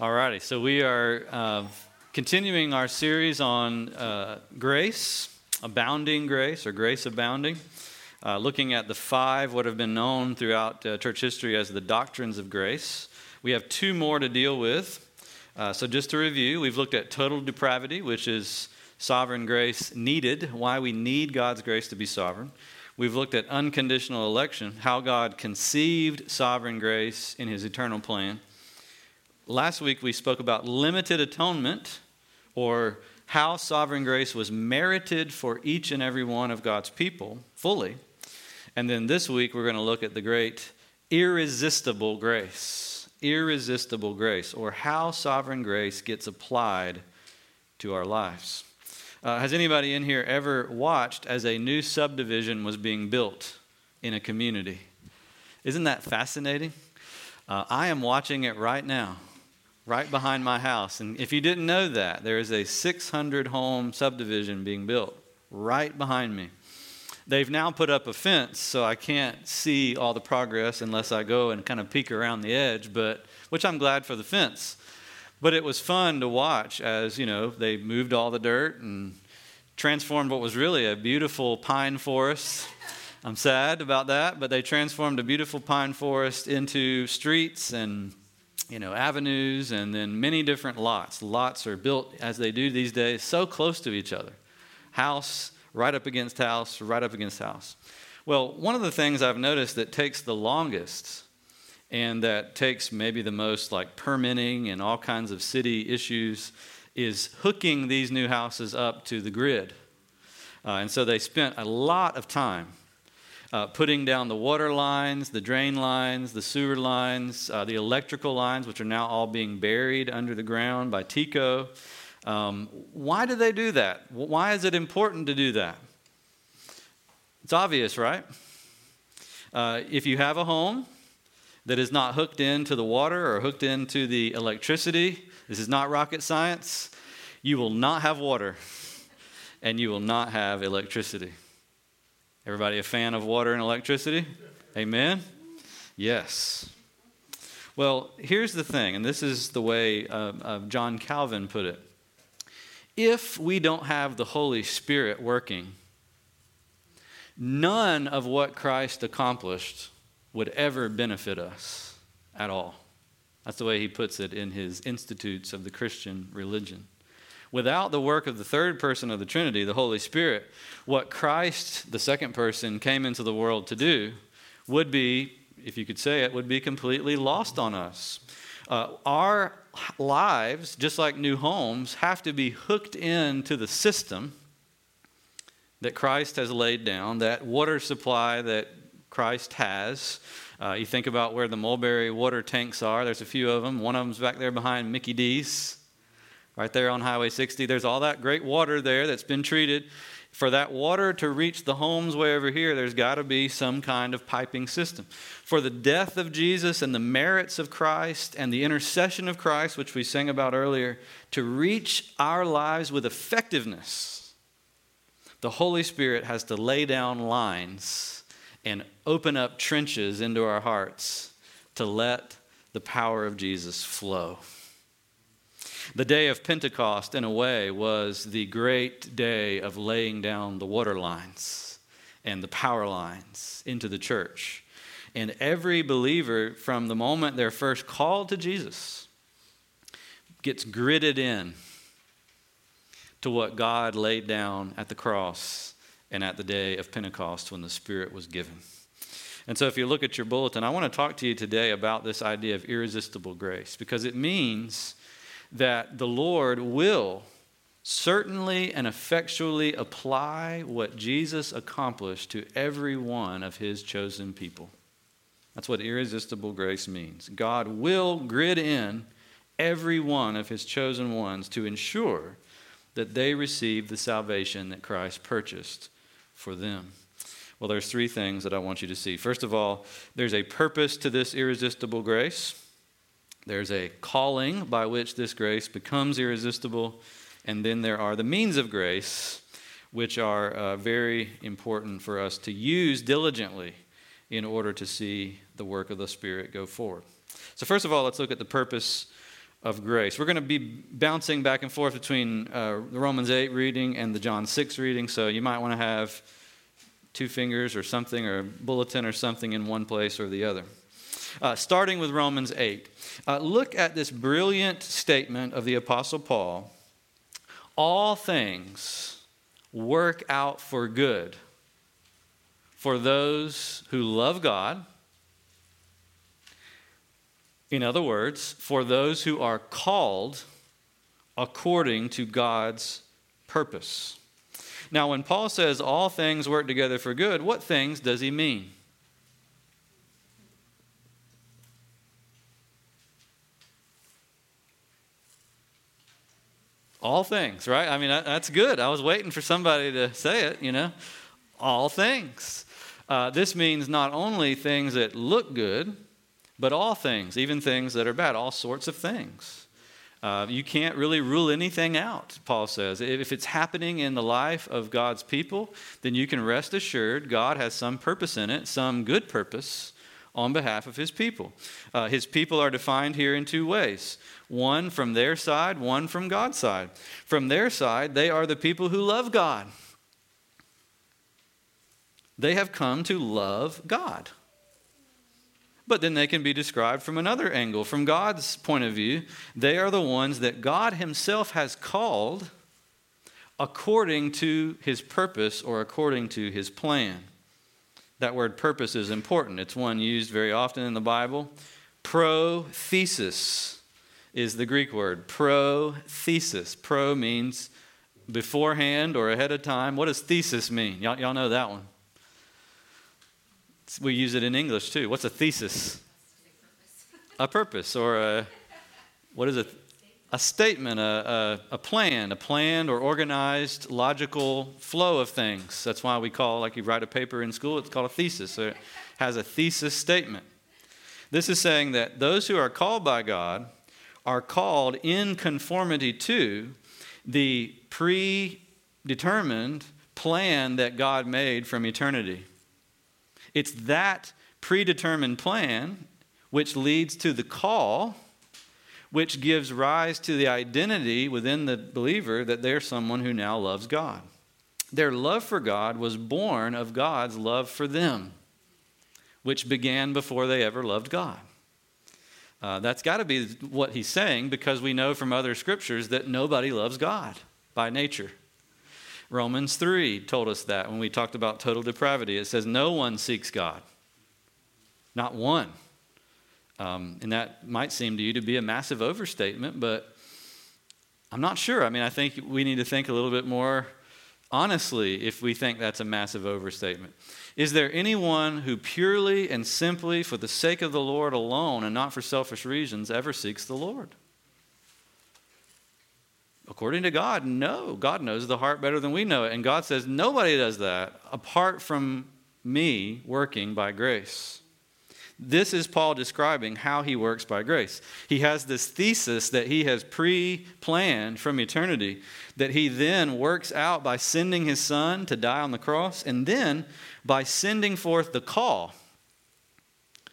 All righty, so we are uh, continuing our series on uh, grace, abounding grace, or grace abounding, uh, looking at the five what have been known throughout uh, church history as the doctrines of grace. We have two more to deal with. Uh, so, just to review, we've looked at total depravity, which is sovereign grace needed, why we need God's grace to be sovereign. We've looked at unconditional election, how God conceived sovereign grace in his eternal plan. Last week we spoke about limited atonement or how sovereign grace was merited for each and every one of God's people fully. And then this week we're going to look at the great irresistible grace. Irresistible grace, or how sovereign grace gets applied to our lives. Uh, has anybody in here ever watched as a new subdivision was being built in a community? Isn't that fascinating? Uh, I am watching it right now right behind my house. And if you didn't know that, there is a 600 home subdivision being built right behind me. They've now put up a fence, so I can't see all the progress unless I go and kind of peek around the edge, but which I'm glad for the fence. But it was fun to watch as, you know, they moved all the dirt and transformed what was really a beautiful pine forest. I'm sad about that, but they transformed a beautiful pine forest into streets and you know, avenues and then many different lots. Lots are built as they do these days, so close to each other. House right up against house, right up against house. Well, one of the things I've noticed that takes the longest and that takes maybe the most like permitting and all kinds of city issues is hooking these new houses up to the grid. Uh, and so they spent a lot of time uh, putting down the water lines, the drain lines, the sewer lines, uh, the electrical lines, which are now all being buried under the ground by TECO. Um, why do they do that? Why is it important to do that? It's obvious, right? Uh, if you have a home that is not hooked into the water or hooked into the electricity, this is not rocket science, you will not have water and you will not have electricity. Everybody a fan of water and electricity? Amen? Yes. Well, here's the thing, and this is the way uh, uh, John Calvin put it. If we don't have the Holy Spirit working, none of what Christ accomplished would ever benefit us at all. That's the way he puts it in his Institutes of the Christian Religion without the work of the third person of the Trinity, the Holy Spirit, what Christ, the second person, came into the world to do would be, if you could say it, would be completely lost on us. Uh, our lives, just like new homes, have to be hooked into the system that Christ has laid down, that water supply that Christ has. Uh, you think about where the Mulberry water tanks are, there's a few of them. One of them's back there behind Mickey D's right there on Highway 60. There's all that great water there that's been treated. For that water to reach the homes way over here, there's got to be some kind of piping system. For the death of Jesus and the merits of Christ and the intercession of Christ, which we sang about earlier, to reach our lives with effectiveness, the Holy Spirit has to lay down lines and open up trenches into our hearts to let the power of Jesus flow. The day of Pentecost, in a way, was the great day of laying down the water lines and the power lines into the church. And every believer, from the moment they're first called to Jesus, gets gridded in to what God laid down at the cross and at the day of Pentecost when the Spirit was given. And so, if you look at your bulletin, I want to talk to you today about this idea of irresistible grace because it means that the Lord will certainly and effectually apply what Jesus accomplished to every one of his chosen people. That's what irresistible grace means. God will grid in every one of his chosen ones to ensure that they receive the salvation that Christ purchased for them. Well, there's three things that I want you to see. First of all, there's a purpose to this irresistible grace. There's a calling by which this grace becomes irresistible, and then there are the means of grace, which are uh, very important for us to use diligently in order to see the work of the Spirit go forward. So, first of all, let's look at the purpose of grace. We're going to be bouncing back and forth between uh, the Romans 8 reading and the John 6 reading, so you might want to have two fingers or something, or a bulletin or something in one place or the other. Uh, starting with Romans 8. Uh, look at this brilliant statement of the Apostle Paul. All things work out for good for those who love God. In other words, for those who are called according to God's purpose. Now, when Paul says all things work together for good, what things does he mean? All things, right? I mean, that's good. I was waiting for somebody to say it, you know. All things. Uh, this means not only things that look good, but all things, even things that are bad, all sorts of things. Uh, you can't really rule anything out, Paul says. If it's happening in the life of God's people, then you can rest assured God has some purpose in it, some good purpose on behalf of his people. Uh, his people are defined here in two ways one from their side, one from God's side. From their side, they are the people who love God. They have come to love God. But then they can be described from another angle. From God's point of view, they are the ones that God Himself has called according to His purpose or according to His plan. That word purpose is important. It's one used very often in the Bible. Prothesis is the Greek word. Prothesis. Pro means beforehand or ahead of time. What does thesis mean? Y'all, y'all know that one. We use it in English too. What's a thesis? A purpose or a, what is it? A statement, a, a, a plan, a planned or organized logical flow of things. That's why we call, like you write a paper in school, it's called a thesis. So it has a thesis statement. This is saying that those who are called by God are called in conformity to the predetermined plan that God made from eternity. It's that predetermined plan which leads to the call, which gives rise to the identity within the believer that they're someone who now loves God. Their love for God was born of God's love for them, which began before they ever loved God. Uh, that's got to be what he's saying because we know from other scriptures that nobody loves God by nature. Romans 3 told us that when we talked about total depravity. It says, No one seeks God, not one. Um, and that might seem to you to be a massive overstatement, but I'm not sure. I mean, I think we need to think a little bit more honestly if we think that's a massive overstatement. Is there anyone who purely and simply, for the sake of the Lord alone and not for selfish reasons, ever seeks the Lord? According to God, no. God knows the heart better than we know it. And God says, nobody does that apart from me working by grace. This is Paul describing how he works by grace. He has this thesis that he has pre planned from eternity that he then works out by sending his son to die on the cross and then by sending forth the call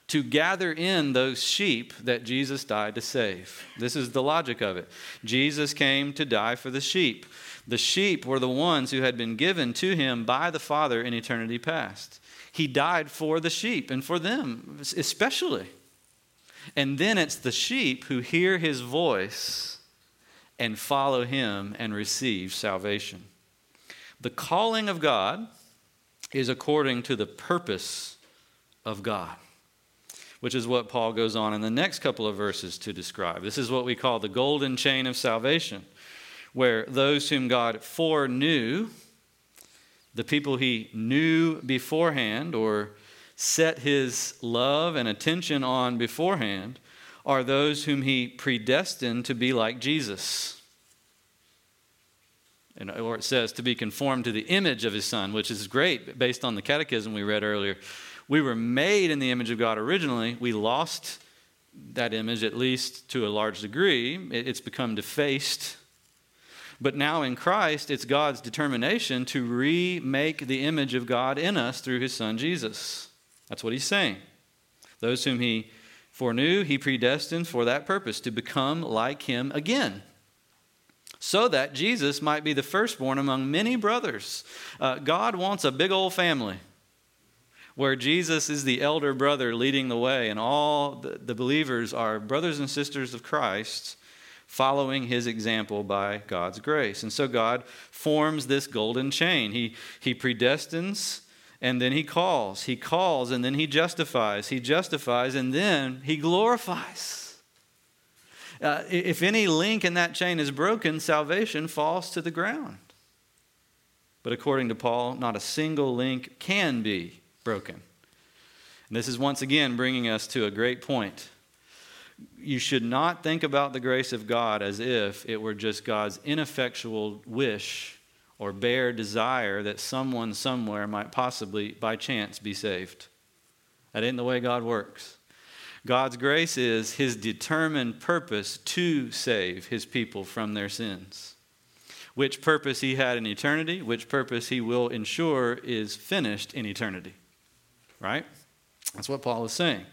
to gather in those sheep that Jesus died to save. This is the logic of it. Jesus came to die for the sheep. The sheep were the ones who had been given to him by the Father in eternity past. He died for the sheep and for them, especially. And then it's the sheep who hear his voice and follow him and receive salvation. The calling of God is according to the purpose of God which is what Paul goes on in the next couple of verses to describe. This is what we call the golden chain of salvation, where those whom God foreknew, the people he knew beforehand or set his love and attention on beforehand, are those whom he predestined to be like Jesus. And, or it says to be conformed to the image of his son, which is great based on the catechism we read earlier. We were made in the image of God originally. We lost that image, at least to a large degree. It's become defaced. But now in Christ, it's God's determination to remake the image of God in us through his son Jesus. That's what he's saying. Those whom he Foreknew, he predestined for that purpose, to become like him again, so that Jesus might be the firstborn among many brothers. Uh, God wants a big old family where Jesus is the elder brother leading the way, and all the, the believers are brothers and sisters of Christ following his example by God's grace. And so God forms this golden chain. He, he predestines and then he calls. He calls and then he justifies. He justifies and then he glorifies. Uh, if any link in that chain is broken, salvation falls to the ground. But according to Paul, not a single link can be broken. And this is once again bringing us to a great point. You should not think about the grace of God as if it were just God's ineffectual wish or bare desire that someone somewhere might possibly, by chance, be saved. That ain't the way God works. God's grace is his determined purpose to save his people from their sins. Which purpose he had in eternity, which purpose he will ensure is finished in eternity. Right? That's what Paul is saying.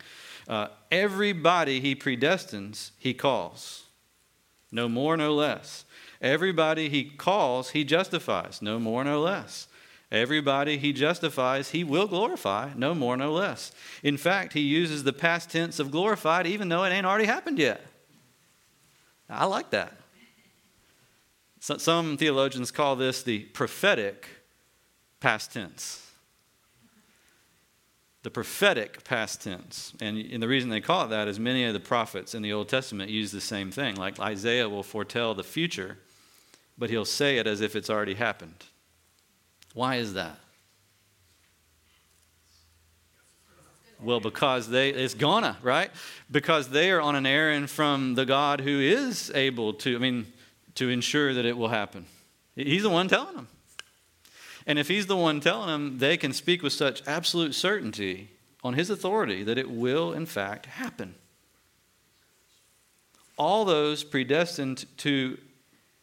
Uh, everybody he predestines, he calls. No more, no less. Everybody he calls, he justifies, no more, no less. Everybody he justifies, he will glorify, no more, no less. In fact, he uses the past tense of glorified even though it ain't already happened yet. I like that. So, some theologians call this the prophetic past tense. The prophetic past tense. And, and the reason they call it that is many of the prophets in the Old Testament use the same thing. Like Isaiah will foretell the future but he'll say it as if it's already happened. Why is that? Well, because they, it's gonna, right? Because they are on an errand from the God who is able to, I mean, to ensure that it will happen. He's the one telling them. And if he's the one telling them, they can speak with such absolute certainty on his authority that it will, in fact, happen. All those predestined to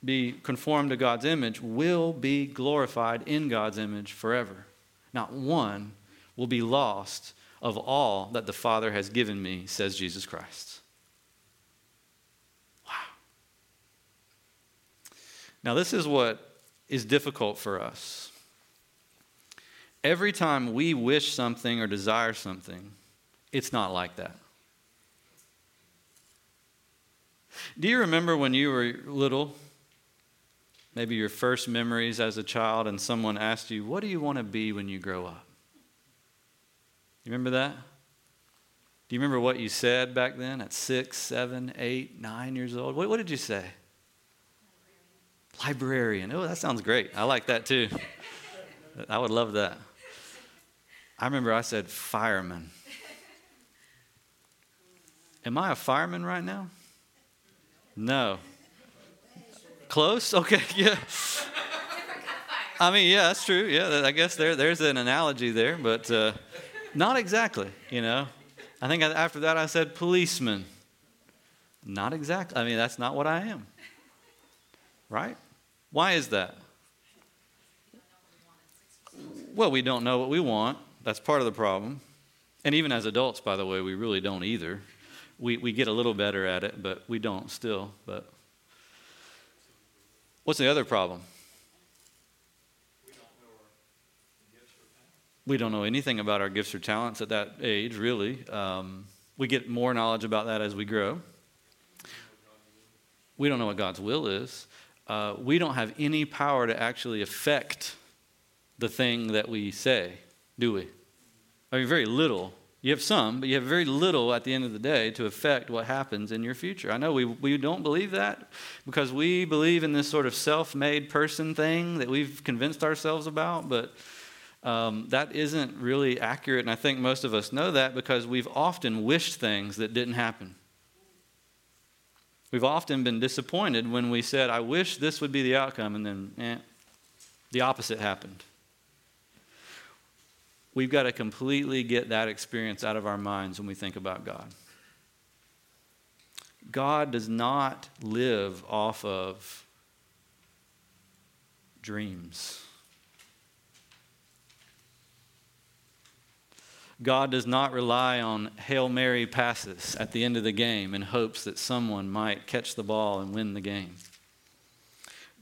be conformed to God's image will be glorified in God's image forever. Not one will be lost of all that the Father has given me, says Jesus Christ. Wow. Now, this is what is difficult for us. Every time we wish something or desire something, it's not like that. Do you remember when you were little? maybe your first memories as a child, and someone asked you, What do you want to be when you grow up? You remember that? Do you remember what you said back then at six, seven, eight, nine years old? What, what did you say? Librarian. Librarian. Oh, that sounds great. I like that too. I would love that. I remember I said fireman. Am I a fireman right now? No. Close? Okay, yeah. I mean, yeah, that's true. Yeah, I guess there, there's an analogy there, but uh, not exactly, you know. I think after that I said policeman. Not exactly. I mean, that's not what I am. Right? Why is that? Well, we don't know what we want. That's part of the problem. And even as adults, by the way, we really don't either. We, we get a little better at it, but we don't still. But What's the other problem? We don't know anything about our gifts or talents at that age, really. Um, we get more knowledge about that as we grow. We don't know what God's will is. Uh, we don't have any power to actually affect the thing that we say, do we? I mean, very little. You have some, but you have very little at the end of the day to affect what happens in your future. I know we, we don't believe that because we believe in this sort of self made person thing that we've convinced ourselves about, but um, that isn't really accurate. And I think most of us know that because we've often wished things that didn't happen. We've often been disappointed when we said, I wish this would be the outcome, and then eh, the opposite happened. We've got to completely get that experience out of our minds when we think about God. God does not live off of dreams. God does not rely on Hail Mary passes at the end of the game in hopes that someone might catch the ball and win the game.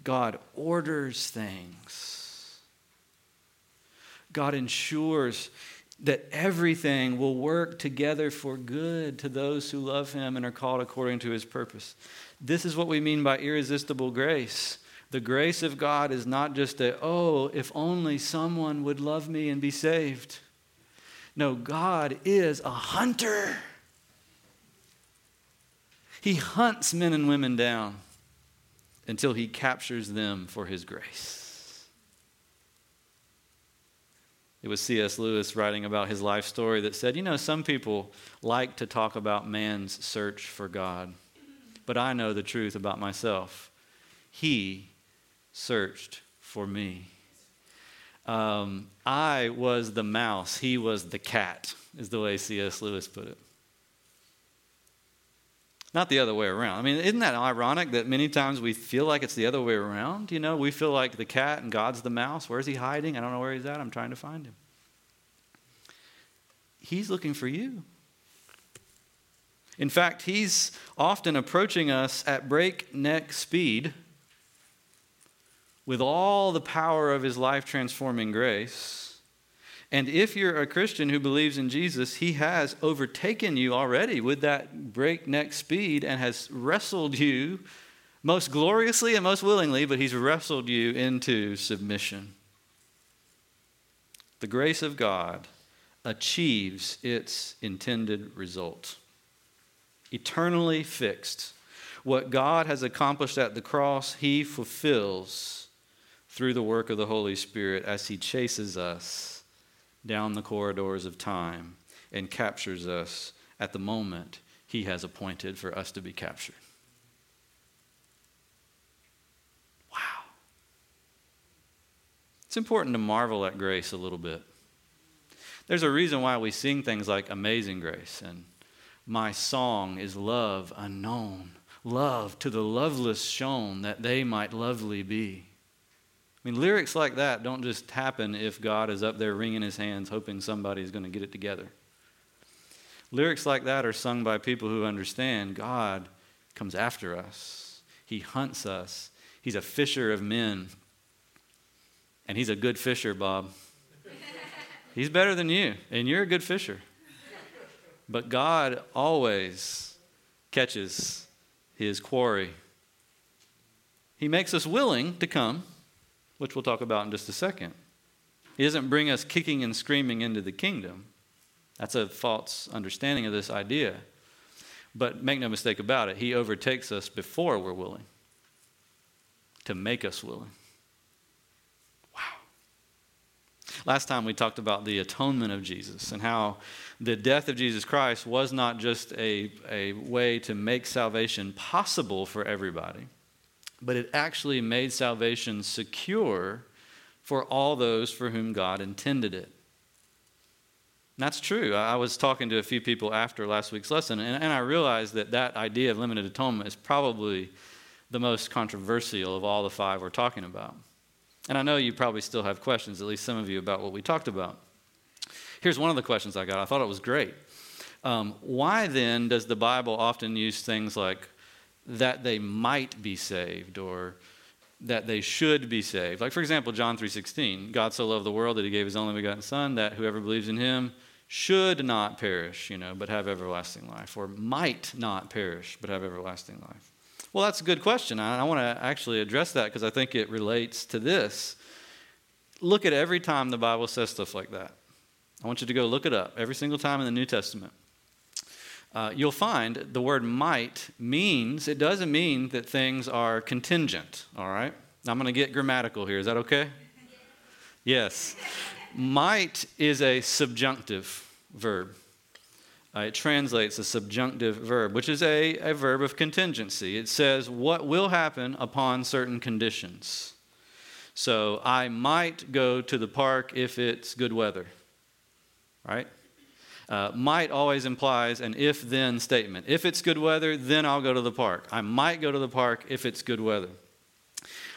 God orders things. God ensures that everything will work together for good to those who love him and are called according to his purpose. This is what we mean by irresistible grace. The grace of God is not just a, oh, if only someone would love me and be saved. No, God is a hunter. He hunts men and women down until he captures them for his grace. It was C.S. Lewis writing about his life story that said, You know, some people like to talk about man's search for God, but I know the truth about myself. He searched for me. Um, I was the mouse, he was the cat, is the way C.S. Lewis put it. Not the other way around. I mean, isn't that ironic that many times we feel like it's the other way around? You know, we feel like the cat and God's the mouse. Where's he hiding? I don't know where he's at. I'm trying to find him. He's looking for you. In fact, he's often approaching us at breakneck speed with all the power of his life transforming grace. And if you're a Christian who believes in Jesus, he has overtaken you already with that breakneck speed and has wrestled you most gloriously and most willingly, but he's wrestled you into submission. The grace of God achieves its intended result. Eternally fixed. What God has accomplished at the cross, he fulfills through the work of the Holy Spirit as He chases us down the corridors of time and captures us at the moment He has appointed for us to be captured. Wow. It's important to marvel at grace a little bit. There's a reason why we sing things like Amazing Grace and My song is love unknown, love to the loveless shown that they might lovely be. I mean, lyrics like that don't just happen if God is up there wringing his hands hoping somebody's going to get it together. Lyrics like that are sung by people who understand God comes after us, He hunts us, He's a fisher of men. And He's a good fisher, Bob. He's better than you, and you're a good fisher. But God always catches His quarry. He makes us willing to come which we'll talk about in just a second. He doesn't bring us kicking and screaming into the kingdom. That's a false understanding of this idea. But make no mistake about it, He overtakes us before we're willing to make us willing. Last time we talked about the atonement of Jesus and how the death of Jesus Christ was not just a, a way to make salvation possible for everybody but it actually made salvation secure for all those for whom God intended it. And that's true. I was talking to a few people after last week's lesson, and, and I realized that that idea of limited atonement is probably the most controversial of all the five we're talking about. And I know you probably still have questions, at least some of you, about what we talked about. Here's one of the questions I got. I thought it was great. Um, why then does the Bible often use things like that they might be saved or that they should be saved. Like for example, John 3:16, God so loved the world that he gave his only begotten son that whoever believes in him should not perish, you know, but have everlasting life or might not perish but have everlasting life. Well, that's a good question. I, I want to actually address that because I think it relates to this. Look at every time the Bible says stuff like that. I want you to go look it up every single time in the New Testament uh, you'll find the word might means, it doesn't mean that things are contingent, all right? I'm going to get grammatical here. Is that okay? Yes. might is a subjunctive verb. Uh, it translates a subjunctive verb, which is a, a verb of contingency. It says what will happen upon certain conditions. So I might go to the park if it's good weather, right? Uh, might always implies an if then statement. If it's good weather, then I'll go to the park. I might go to the park if it's good weather.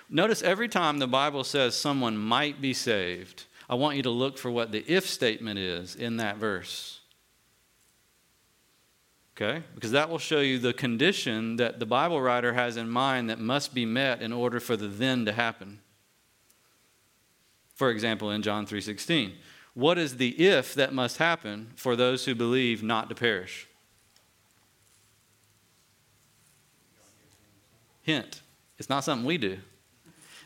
Notice every time the Bible says someone might be saved, I want you to look for what the if statement is in that verse. Okay? Because that will show you the condition that the Bible writer has in mind that must be met in order for the then to happen. For example, in John 3:16, what is the if that must happen for those who believe not to perish? Hint. It's not something we do.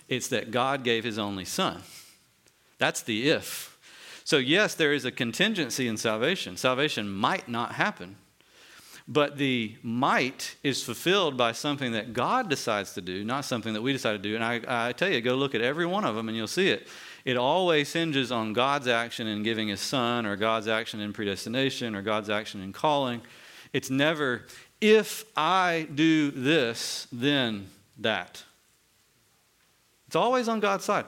It's that God gave his only son. That's the if. So, yes, there is a contingency in salvation. Salvation might not happen. But the might is fulfilled by something that God decides to do, not something that we decide to do. And I, I tell you, go look at every one of them and you'll see it. It always hinges on God's action in giving his son, or God's action in predestination, or God's action in calling. It's never, if I do this, then that. It's always on God's side.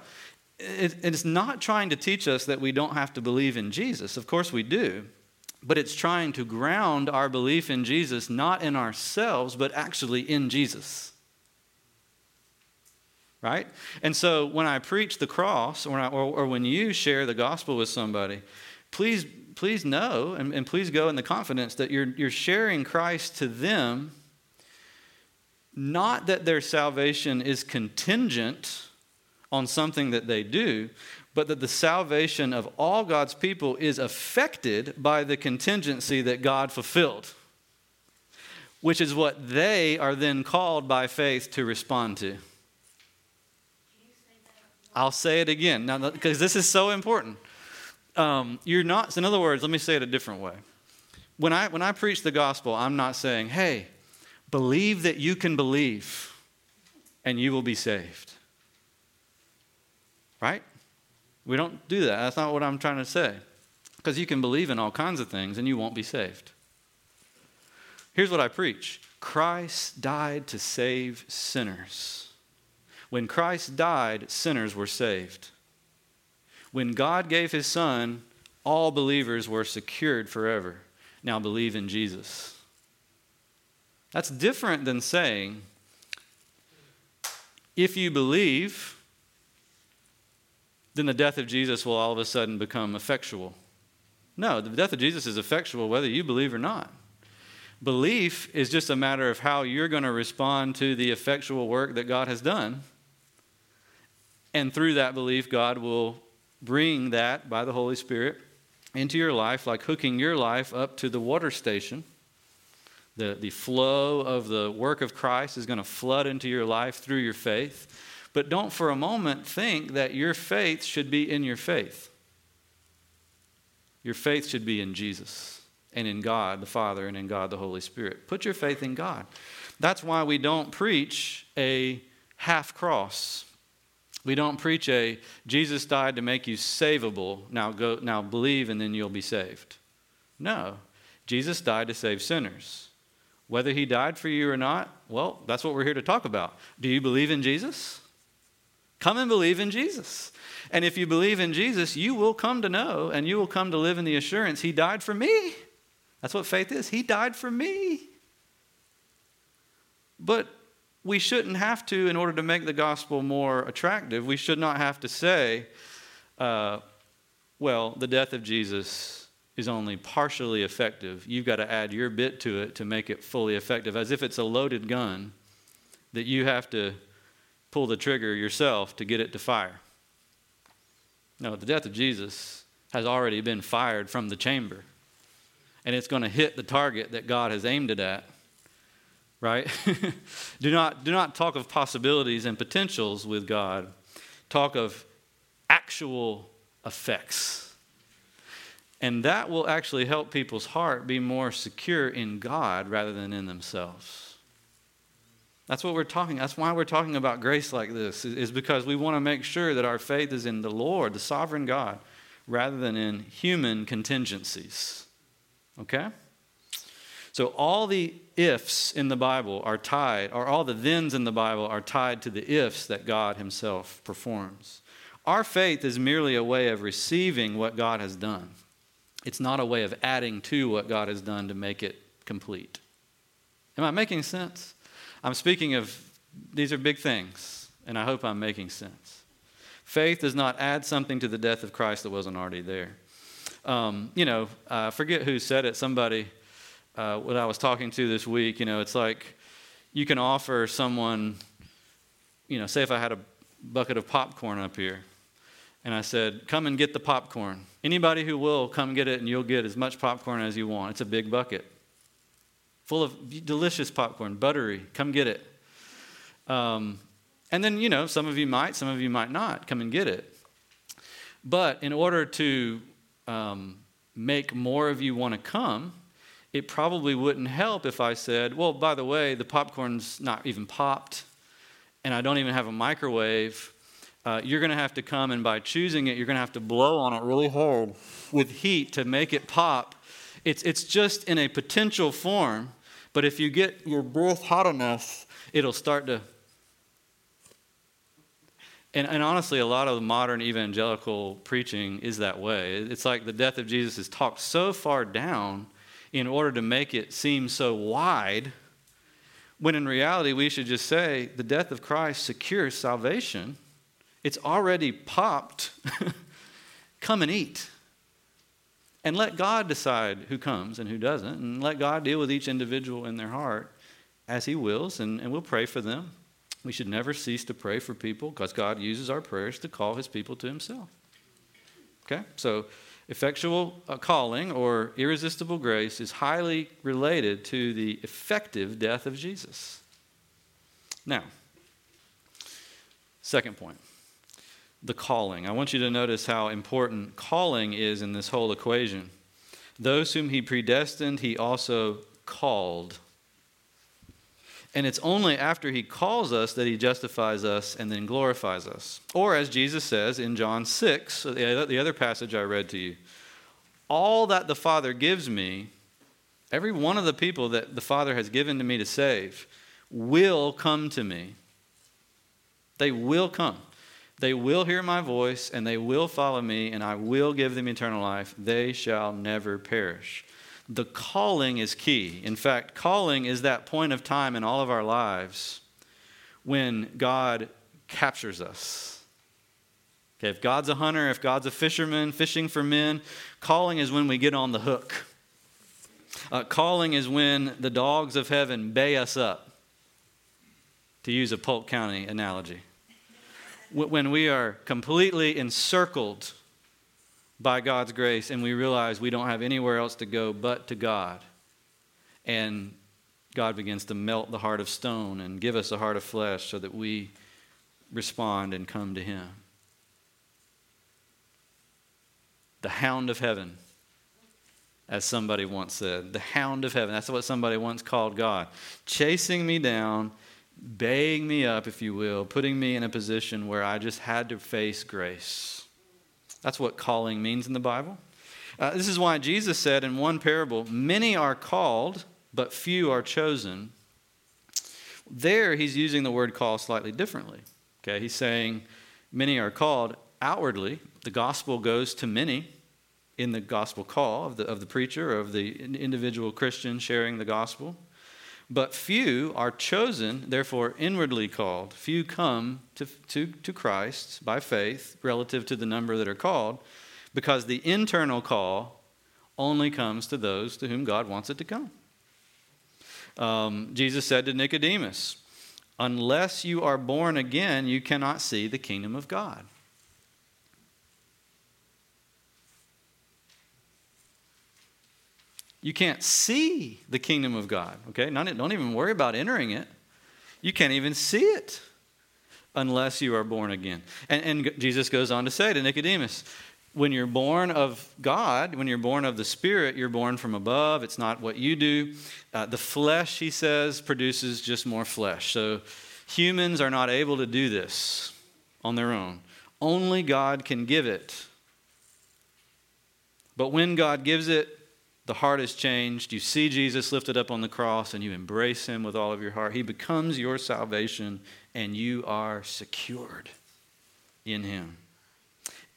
it's not trying to teach us that we don't have to believe in Jesus. Of course we do. But it's trying to ground our belief in Jesus not in ourselves, but actually in Jesus. Right? And so when I preach the cross, or, I, or, or when you share the gospel with somebody, please, please know and, and please go in the confidence that you're, you're sharing Christ to them, not that their salvation is contingent on something that they do, but that the salvation of all God's people is affected by the contingency that God fulfilled, which is what they are then called by faith to respond to. I'll say it again now because this is so important. Um, you're not. In other words, let me say it a different way. When I when I preach the gospel, I'm not saying, "Hey, believe that you can believe, and you will be saved." Right? We don't do that. That's not what I'm trying to say. Because you can believe in all kinds of things and you won't be saved. Here's what I preach Christ died to save sinners. When Christ died, sinners were saved. When God gave his son, all believers were secured forever. Now believe in Jesus. That's different than saying, if you believe, then the death of Jesus will all of a sudden become effectual. No, the death of Jesus is effectual whether you believe or not. Belief is just a matter of how you're going to respond to the effectual work that God has done. And through that belief, God will bring that by the Holy Spirit into your life, like hooking your life up to the water station. The, the flow of the work of Christ is going to flood into your life through your faith. But don't for a moment think that your faith should be in your faith. Your faith should be in Jesus and in God the Father and in God the Holy Spirit. Put your faith in God. That's why we don't preach a half cross. We don't preach a Jesus died to make you savable. Now go now believe and then you'll be saved. No. Jesus died to save sinners. Whether he died for you or not, well, that's what we're here to talk about. Do you believe in Jesus? Come and believe in Jesus. And if you believe in Jesus, you will come to know and you will come to live in the assurance He died for me. That's what faith is. He died for me. But we shouldn't have to, in order to make the gospel more attractive, we should not have to say, uh, well, the death of Jesus is only partially effective. You've got to add your bit to it to make it fully effective, as if it's a loaded gun that you have to pull the trigger yourself to get it to fire. No, the death of Jesus has already been fired from the chamber, and it's going to hit the target that God has aimed it at. Right? do, not, do not talk of possibilities and potentials with God. Talk of actual effects. And that will actually help people's heart be more secure in God rather than in themselves. That's what we're talking. That's why we're talking about grace like this, is because we want to make sure that our faith is in the Lord, the sovereign God, rather than in human contingencies. Okay? So all the ifs in the Bible are tied, or all the thens in the Bible are tied to the ifs that God Himself performs. Our faith is merely a way of receiving what God has done. It's not a way of adding to what God has done to make it complete. Am I making sense? I'm speaking of, these are big things, and I hope I'm making sense. Faith does not add something to the death of Christ that wasn't already there. Um, you know, I forget who said it. Somebody, uh, what I was talking to this week, you know, it's like you can offer someone, you know, say if I had a bucket of popcorn up here, and I said, Come and get the popcorn. Anybody who will, come get it, and you'll get as much popcorn as you want. It's a big bucket full of delicious popcorn, buttery. Come get it. Um, and then, you know, some of you might, some of you might not. Come and get it. But in order to um, make more of you want to come, it probably wouldn't help if I said, well, by the way, the popcorn's not even popped, and I don't even have a microwave. Uh, you're going to have to come, and by choosing it, you're going to have to blow on it really hard with heat to make it pop. It's, it's just in a potential form, but if you get your breath hot enough, it'll start to. And, and honestly, a lot of modern evangelical preaching is that way. It's like the death of Jesus is talked so far down in order to make it seem so wide, when in reality, we should just say the death of Christ secures salvation. It's already popped. Come and eat. And let God decide who comes and who doesn't, and let God deal with each individual in their heart as He wills, and, and we'll pray for them. We should never cease to pray for people because God uses our prayers to call His people to Himself. Okay? So, Effectual uh, calling or irresistible grace is highly related to the effective death of Jesus. Now, second point the calling. I want you to notice how important calling is in this whole equation. Those whom he predestined, he also called. And it's only after he calls us that he justifies us and then glorifies us. Or, as Jesus says in John 6, the other passage I read to you, all that the Father gives me, every one of the people that the Father has given to me to save, will come to me. They will come. They will hear my voice, and they will follow me, and I will give them eternal life. They shall never perish the calling is key. In fact, calling is that point of time in all of our lives when God captures us. Okay, if God's a hunter, if God's a fisherman, fishing for men, calling is when we get on the hook. Uh, calling is when the dogs of heaven bay us up, to use a Polk County analogy. When we are completely encircled by God's grace and we realize we don't have anywhere else to go but to God. And God begins to melt the heart of stone and give us a heart of flesh so that we respond and come to Him. The hound of heaven, as somebody once said. The hound of heaven. That's what somebody once called God. Chasing me down, baying me up, if you will, putting me in a position where I just had to face grace. That's what calling means in the Bible. Uh, this is why Jesus said in one parable, Many are called, but few are chosen. There, he's using the word call slightly differently. Okay, he's saying, Many are called outwardly. The gospel goes to many in the gospel call of the, of the preacher, of the individual Christian sharing the gospel. But few are chosen, therefore inwardly called. Few come to, to, to Christ by faith relative to the number that are called, because the internal call only comes to those to whom God wants it to come. Um, Jesus said to Nicodemus, Unless you are born again, you cannot see the kingdom of God. You can't see the kingdom of God, okay? don't even worry about entering it. You can't even see it unless you are born again. And, and Jesus goes on to say to Nicodemus, when you're born of God, when you're born of the Spirit, you're born from above. It's not what you do. Uh, the flesh, he says, produces just more flesh. So humans are not able to do this on their own. Only God can give it. But when God gives it, the heart is changed. You see Jesus lifted up on the cross and you embrace him with all of your heart. He becomes your salvation and you are secured in him.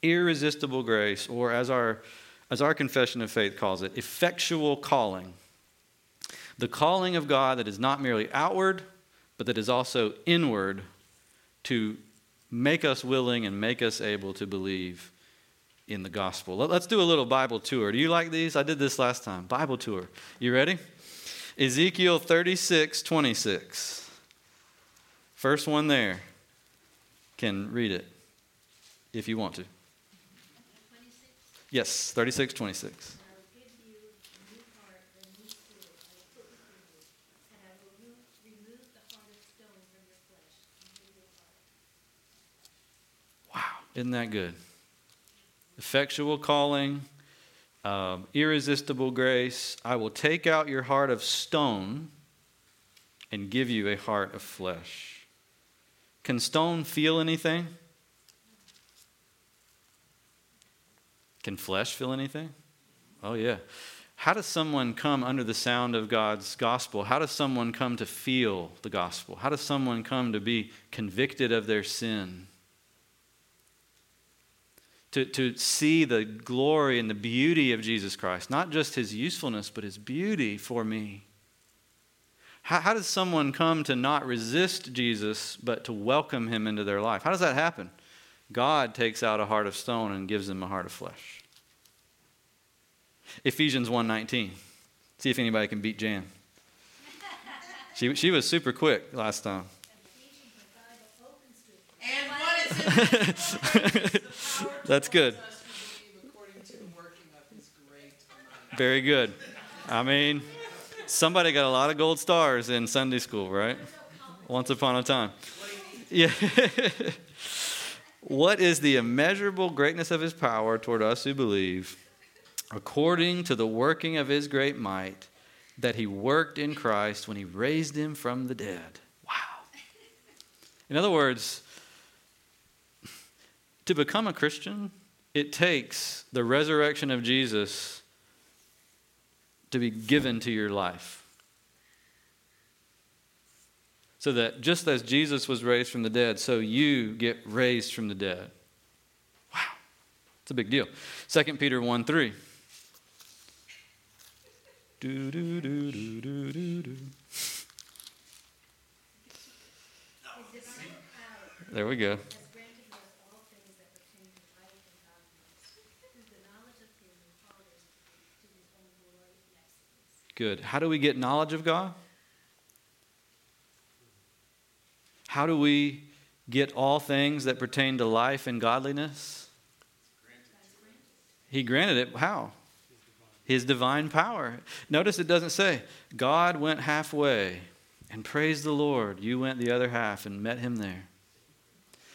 Irresistible grace, or as our, as our confession of faith calls it, effectual calling. The calling of God that is not merely outward, but that is also inward to make us willing and make us able to believe in the gospel. Let's do a little Bible tour. Do you like these? I did this last time. Bible tour. You ready? Ezekiel 36, 26. First one there. Can read it if you want to. Yes, 36, 26. Wow, isn't that good? Effectual calling, um, irresistible grace. I will take out your heart of stone and give you a heart of flesh. Can stone feel anything? Can flesh feel anything? Oh, yeah. How does someone come under the sound of God's gospel? How does someone come to feel the gospel? How does someone come to be convicted of their sin? To, to see the glory and the beauty of Jesus Christ, not just his usefulness, but his beauty for me. How, how does someone come to not resist Jesus, but to welcome him into their life? How does that happen? God takes out a heart of stone and gives them a heart of flesh. Ephesians 1.19. See if anybody can beat Jan. She, she was super quick last time. That's good. Very good. I mean, somebody got a lot of gold stars in Sunday school, right? Once upon a time. Yeah. what is the immeasurable greatness of his power toward us who believe, according to the working of his great might that he worked in Christ when he raised him from the dead? Wow. In other words, to become a Christian, it takes the resurrection of Jesus to be given to your life. So that just as Jesus was raised from the dead, so you get raised from the dead. Wow. It's a big deal. 2 Peter 1 3. Do, do, do, do, do, do, do. There we go. Good. How do we get knowledge of God? How do we get all things that pertain to life and godliness? He granted it. How? His divine power. Notice it doesn't say, God went halfway and praised the Lord. You went the other half and met him there.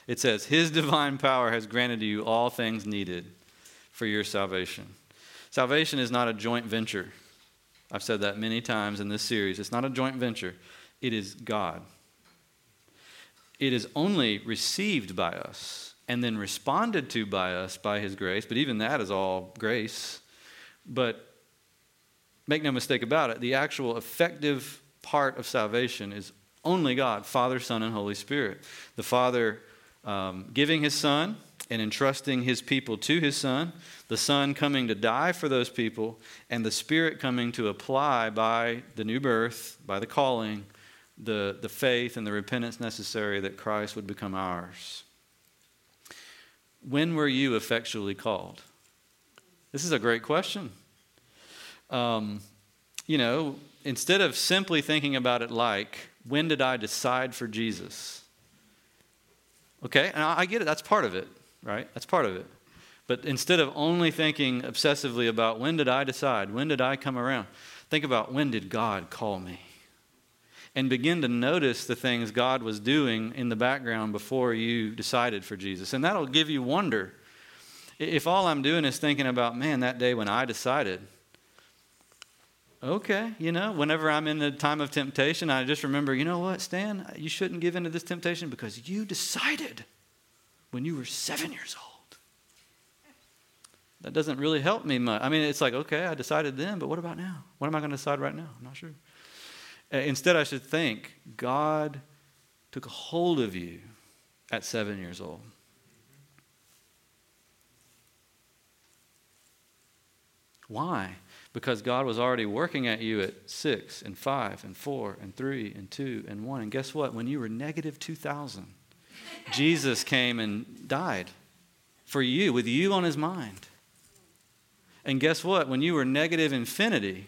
It says, His divine power has granted to you all things needed for your salvation. Salvation is not a joint venture. I've said that many times in this series. It's not a joint venture, it is God. It is only received by us and then responded to by us by His grace, but even that is all grace. But make no mistake about it, the actual effective part of salvation is only God, Father, Son, and Holy Spirit. The Father um, giving His Son and entrusting his people to his son, the son coming to die for those people, and the spirit coming to apply by the new birth, by the calling, the, the faith and the repentance necessary that Christ would become ours. When were you effectually called? This is a great question. Um, you know, instead of simply thinking about it like, when did I decide for Jesus? Okay, and I get it, that's part of it right? That's part of it. But instead of only thinking obsessively about when did I decide, when did I come around, think about when did God call me? And begin to notice the things God was doing in the background before you decided for Jesus. And that'll give you wonder. If all I'm doing is thinking about, man, that day when I decided, okay, you know, whenever I'm in a time of temptation, I just remember, you know what, Stan, you shouldn't give in to this temptation because you decided when you were seven years old. That doesn't really help me much. I mean, it's like, okay, I decided then, but what about now? What am I going to decide right now? I'm not sure. Uh, instead, I should think God took a hold of you at seven years old. Why? Because God was already working at you at six and five and four and three and two and one. And guess what? When you were negative 2,000, Jesus came and died for you, with you on his mind. And guess what? When you were negative infinity,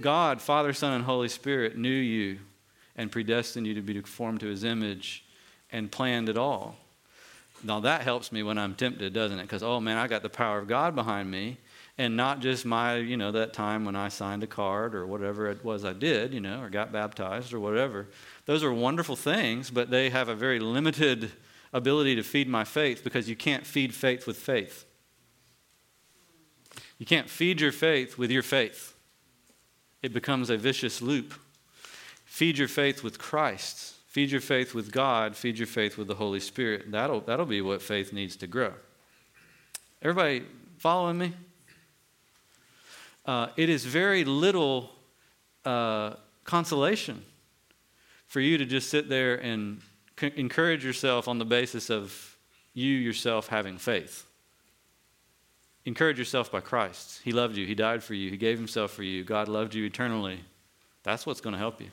God, Father, Son, and Holy Spirit knew you and predestined you to be conformed to his image and planned it all. Now that helps me when I'm tempted, doesn't it? Because, oh man, I got the power of God behind me and not just my, you know, that time when I signed a card or whatever it was I did, you know, or got baptized or whatever. Those are wonderful things, but they have a very limited ability to feed my faith because you can't feed faith with faith. You can't feed your faith with your faith. It becomes a vicious loop. Feed your faith with Christ. Feed your faith with God. Feed your faith with the Holy Spirit. That'll, that'll be what faith needs to grow. Everybody following me? Uh, it is very little uh, consolation for you to just sit there and c- encourage yourself on the basis of you yourself having faith. Encourage yourself by Christ. He loved you, He died for you, He gave Himself for you. God loved you eternally. That's what's going to help you.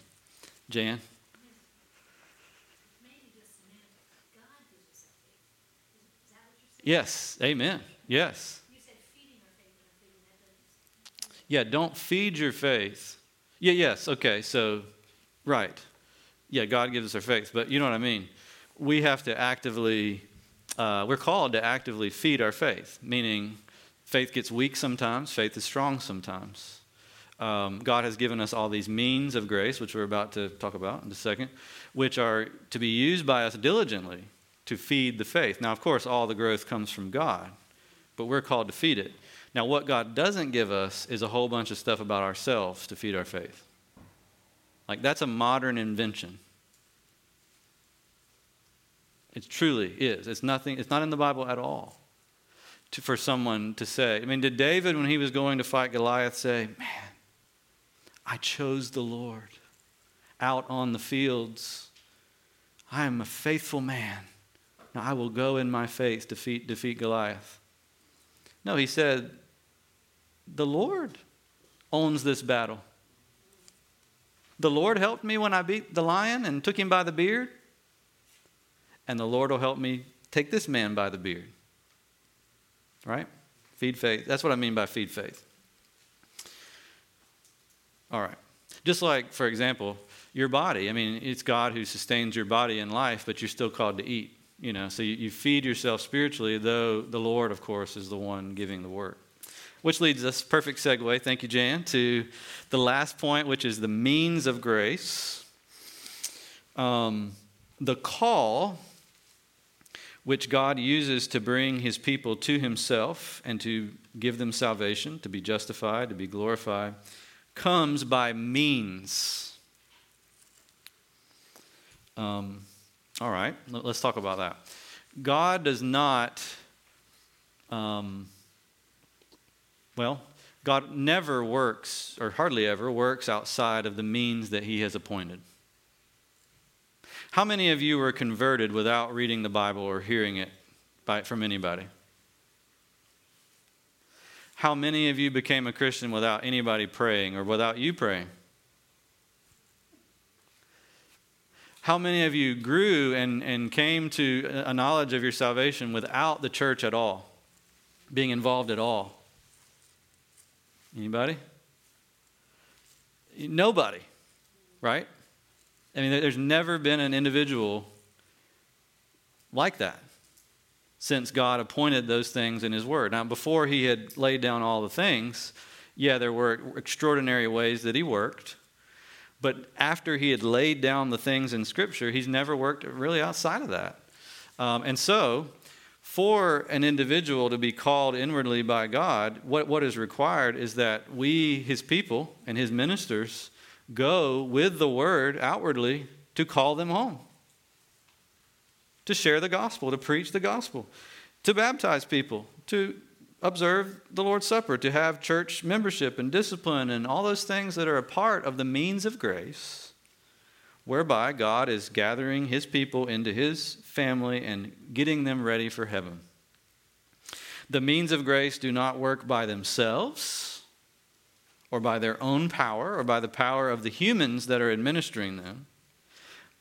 Jan? Yes, amen. Yes. Yeah, don't feed your faith. Yeah, yes, okay, so, right. Yeah, God gives us our faith, but you know what I mean? We have to actively, uh, we're called to actively feed our faith, meaning faith gets weak sometimes, faith is strong sometimes. Um, God has given us all these means of grace, which we're about to talk about in a second, which are to be used by us diligently to feed the faith. Now, of course, all the growth comes from God, but we're called to feed it. Now, what God doesn't give us is a whole bunch of stuff about ourselves to feed our faith. Like, that's a modern invention. It truly is. It's nothing, it's not in the Bible at all. To, for someone to say, I mean, did David, when he was going to fight Goliath, say, Man, I chose the Lord out on the fields. I am a faithful man. Now I will go in my faith to defeat, defeat Goliath. No, he said, The Lord owns this battle. The Lord helped me when I beat the lion and took him by the beard. And the Lord will help me take this man by the beard. Right? Feed faith. That's what I mean by feed faith. All right. Just like, for example, your body. I mean, it's God who sustains your body in life, but you're still called to eat. You know, so you, you feed yourself spiritually, though the Lord, of course, is the one giving the work. Which leads us, perfect segue, thank you, Jan, to the last point, which is the means of grace. Um, the call which God uses to bring his people to himself and to give them salvation, to be justified, to be glorified, comes by means. Um, all right, let's talk about that. God does not, um, well, God never works, or hardly ever works outside of the means that He has appointed. How many of you were converted without reading the Bible or hearing it by, from anybody? How many of you became a Christian without anybody praying or without you praying? How many of you grew and, and came to a knowledge of your salvation without the church at all, being involved at all? Anybody? Nobody, right? I mean, there's never been an individual like that since God appointed those things in His Word. Now, before He had laid down all the things, yeah, there were extraordinary ways that He worked. But after he had laid down the things in Scripture, he's never worked really outside of that. Um, and so, for an individual to be called inwardly by God, what, what is required is that we, his people and his ministers, go with the word outwardly to call them home, to share the gospel, to preach the gospel, to baptize people, to observe the Lord's Supper, to have church membership and discipline and all those things that are a part of the means of grace, whereby God is gathering his people into his family and getting them ready for heaven. The means of grace do not work by themselves or by their own power or by the power of the humans that are administering them,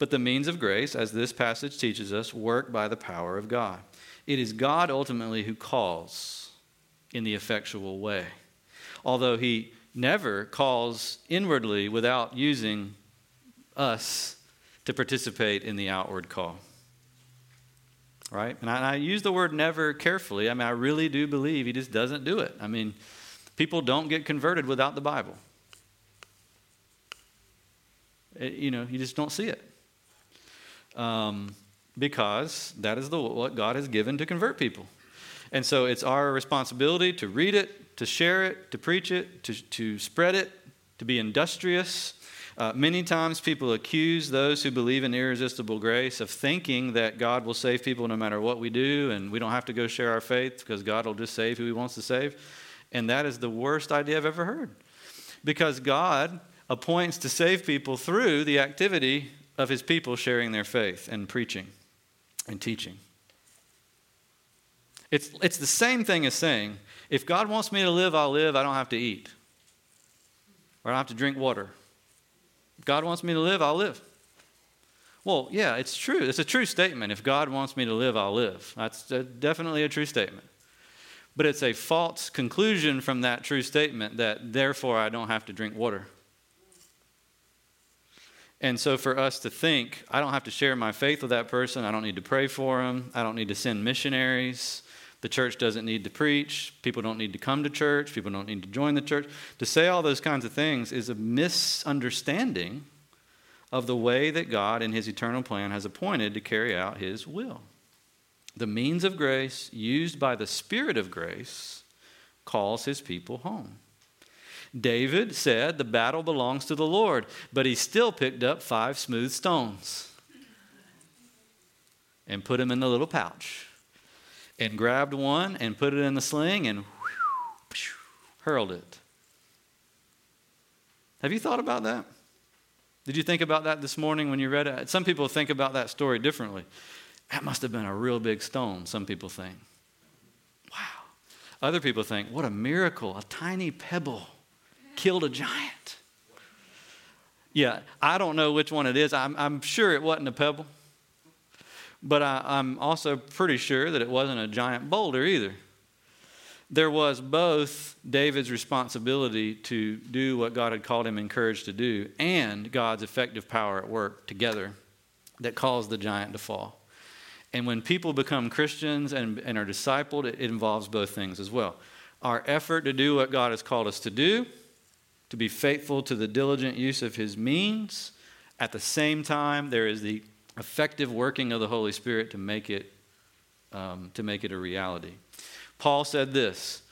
But the means of grace, as this passage teaches us, work by the power of God. It is God ultimately who calls in the effectual way. Although he never calls inwardly without using us to participate in the outward call. Right? And I, I, use the word never carefully. I mean, I really do believe he just doesn't do it. I mean, people don't get converted without the Bible. It, you know, you just don't see it. Um, because that is the, what God has given to convert people. And so it's our responsibility to read it, to share it, to preach it, to, to spread it, to be industrious. Uh, many times people accuse those who believe in irresistible grace of thinking that God will save people no matter what we do and we don't have to go share our faith because God will just save who he wants to save. And that is the worst idea I've ever heard. Because God appoints to save people through the activity of his people sharing their faith and preaching and teaching. It's, it's the same thing as saying, if God wants me to live, I'll live. I don't have to eat. Or I don't have to drink water. God wants me to live, I'll live. Well, yeah, it's true. It's a true statement. If God wants me to live, I'll live. That's definitely a true statement. But it's a false conclusion from that true statement that therefore I don't have to drink water. And so for us to think, I don't have to share my faith with that person, I don't need to pray for them, I don't need to send missionaries, the church doesn't need to preach, people don't need to come to church, people don't need to join the church. To say all those kinds of things is a misunderstanding of the way that God in his eternal plan has appointed to carry out his will. The means of grace used by the Spirit of grace calls his people home. David said, The battle belongs to the Lord, but he still picked up five smooth stones and put them in the little pouch and grabbed one and put it in the sling and hurled it. Have you thought about that? Did you think about that this morning when you read it? Some people think about that story differently. That must have been a real big stone, some people think. Wow. Other people think, what a miracle, a tiny pebble killed a giant. Yeah, I don't know which one it is. I'm, I'm sure it wasn't a pebble, but I, I'm also pretty sure that it wasn't a giant boulder either. There was both David's responsibility to do what God had called him encouraged to do and God's effective power at work together that caused the giant to fall. And when people become Christians and, and are discipled, it, it involves both things as well. Our effort to do what God has called us to do to be faithful to the diligent use of his means. At the same time, there is the effective working of the Holy Spirit to make it, um, to make it a reality. Paul said this.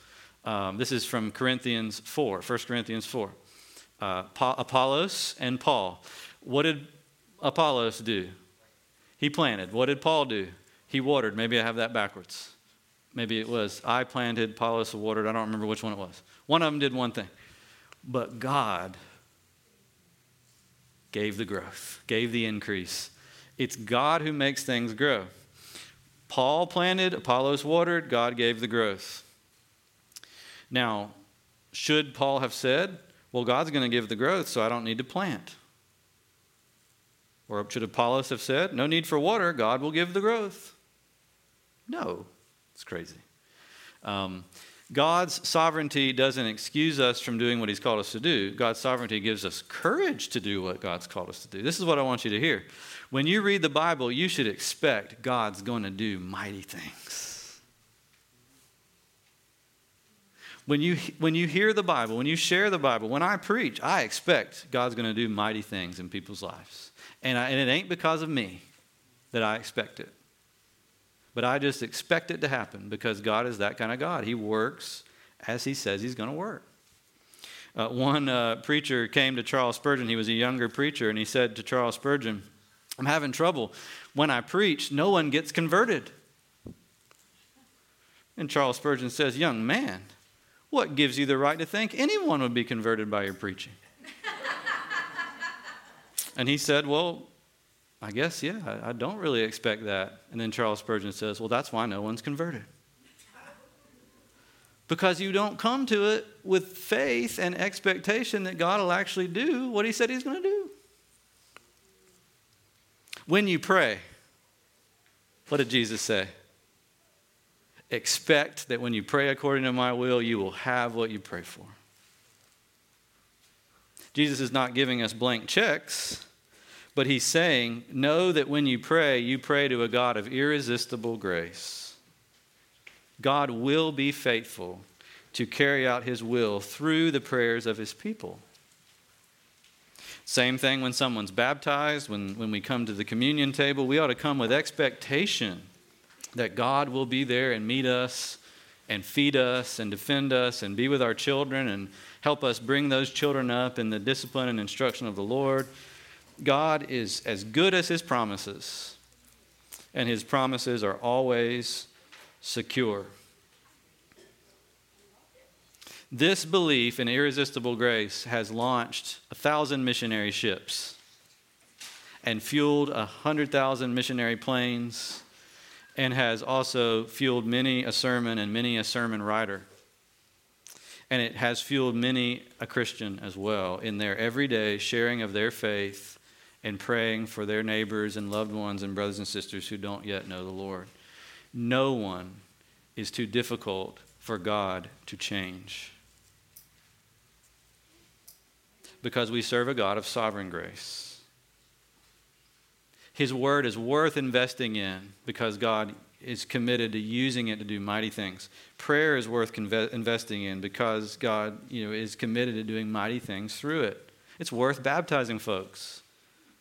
Um, this is from Corinthians 4, 1 Corinthians 4. Uh, Apollos and Paul. What did Apollos do? He planted. What did Paul do? He watered. Maybe I have that backwards. Maybe it was I planted, Apollos watered. I don't remember which one it was. One of them did one thing. But God gave the growth, gave the increase. It's God who makes things grow. Paul planted, Apollos watered, God gave the growth. Now, should Paul have said, Well, God's going to give the growth, so I don't need to plant? Or should Apollos have said, No need for water, God will give the growth? No, it's crazy. Um, God's sovereignty doesn't excuse us from doing what He's called us to do. God's sovereignty gives us courage to do what God's called us to do. This is what I want you to hear. When you read the Bible, you should expect God's going to do mighty things. When you, when you hear the Bible, when you share the Bible, when I preach, I expect God's going to do mighty things in people's lives. And, I, and it ain't because of me that I expect it. But I just expect it to happen because God is that kind of God. He works as He says He's going to work. Uh, one uh, preacher came to Charles Spurgeon. He was a younger preacher, and he said to Charles Spurgeon, I'm having trouble. When I preach, no one gets converted. And Charles Spurgeon says, Young man, what gives you the right to think anyone would be converted by your preaching? and he said, Well, I guess, yeah, I, don't really expect that. And then Charles Spurgeon says, Well, that's why no one's converted. Because you don't come to it with faith and expectation that God will actually do what He said He's going to do. When you pray, what did Jesus say? Expect that when you pray according to my will, you will have what you pray for. Jesus is not giving us blank checks, but he's saying, Know that when you pray, you pray to a God of irresistible grace. God will be faithful to carry out his will through the prayers of his people. Same thing when someone's baptized, when, when we come to the communion table, we ought to come with expectation that God will be there and meet us and feed us and defend us and be with our children and help us bring those children up in the discipline and instruction of the Lord. God is as good as his promises, and his promises are always secure. This belief in irresistible grace has launched a thousand missionary ships and fueled a hundred thousand missionary planes and has also fueled many a sermon and many a sermon writer. And it has fueled many a Christian as well in their everyday sharing of their faith and praying for their neighbors and loved ones and brothers and sisters who don't yet know the Lord. No one is too difficult for God to change because we serve a God of sovereign grace. His word is worth investing in because God is committed to using it to do mighty things. Prayer is worth conve- investing in because God you know, is committed to doing mighty things through it. It's worth baptizing folks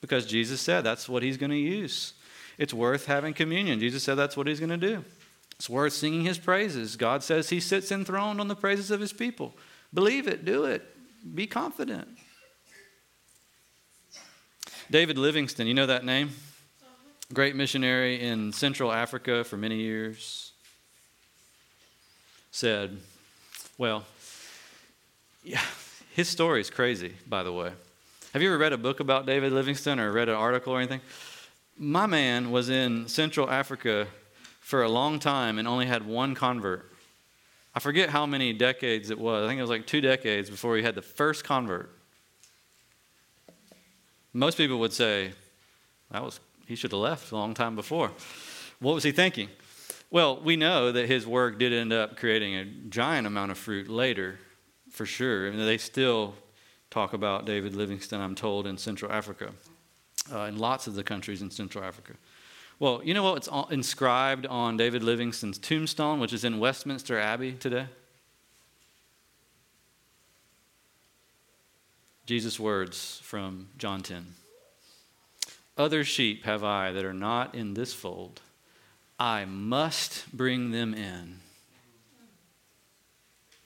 because Jesus said that's what he's going to use. It's worth having communion. Jesus said that's what he's going to do. It's worth singing his praises. God says he sits enthroned on the praises of his people. Believe it, do it, be confident. David Livingstone, you know that name? Great missionary in Central Africa for many years. Said, well, yeah, his story is crazy, by the way. Have you ever read a book about David Livingstone or read an article or anything? My man was in Central Africa for a long time and only had one convert. I forget how many decades it was. I think it was like two decades before he had the first convert. Most people would say, that was, he should have left a long time before. What was he thinking? Well, we know that his work did end up creating a giant amount of fruit later, for sure. I mean, they still talk about David Livingstone, I'm told, in Central Africa, uh, in lots of the countries in Central Africa. Well, you know what's inscribed on David Livingstone's tombstone, which is in Westminster Abbey today? Jesus' words from John 10. Other sheep have I that are not in this fold. I must bring them in,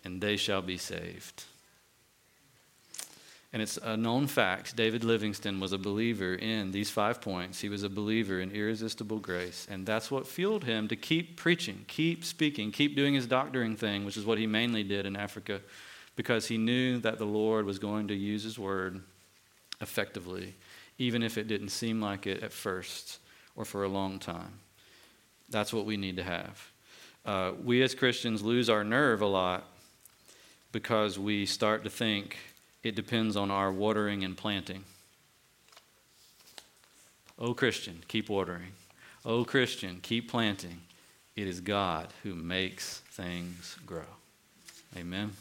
and they shall be saved. And it's a known fact David Livingstone was a believer in these five points. He was a believer in irresistible grace. And that's what fueled him to keep preaching, keep speaking, keep doing his doctoring thing, which is what he mainly did in Africa because he knew that the Lord was going to use his word effectively, even if it didn't seem like it at first or for a long time. That's what we need to have. Uh, we as Christians lose our nerve a lot because we start to think it depends on our watering and planting. Oh, Christian, keep watering. Oh, Christian, keep planting. It is God who makes things grow. Amen.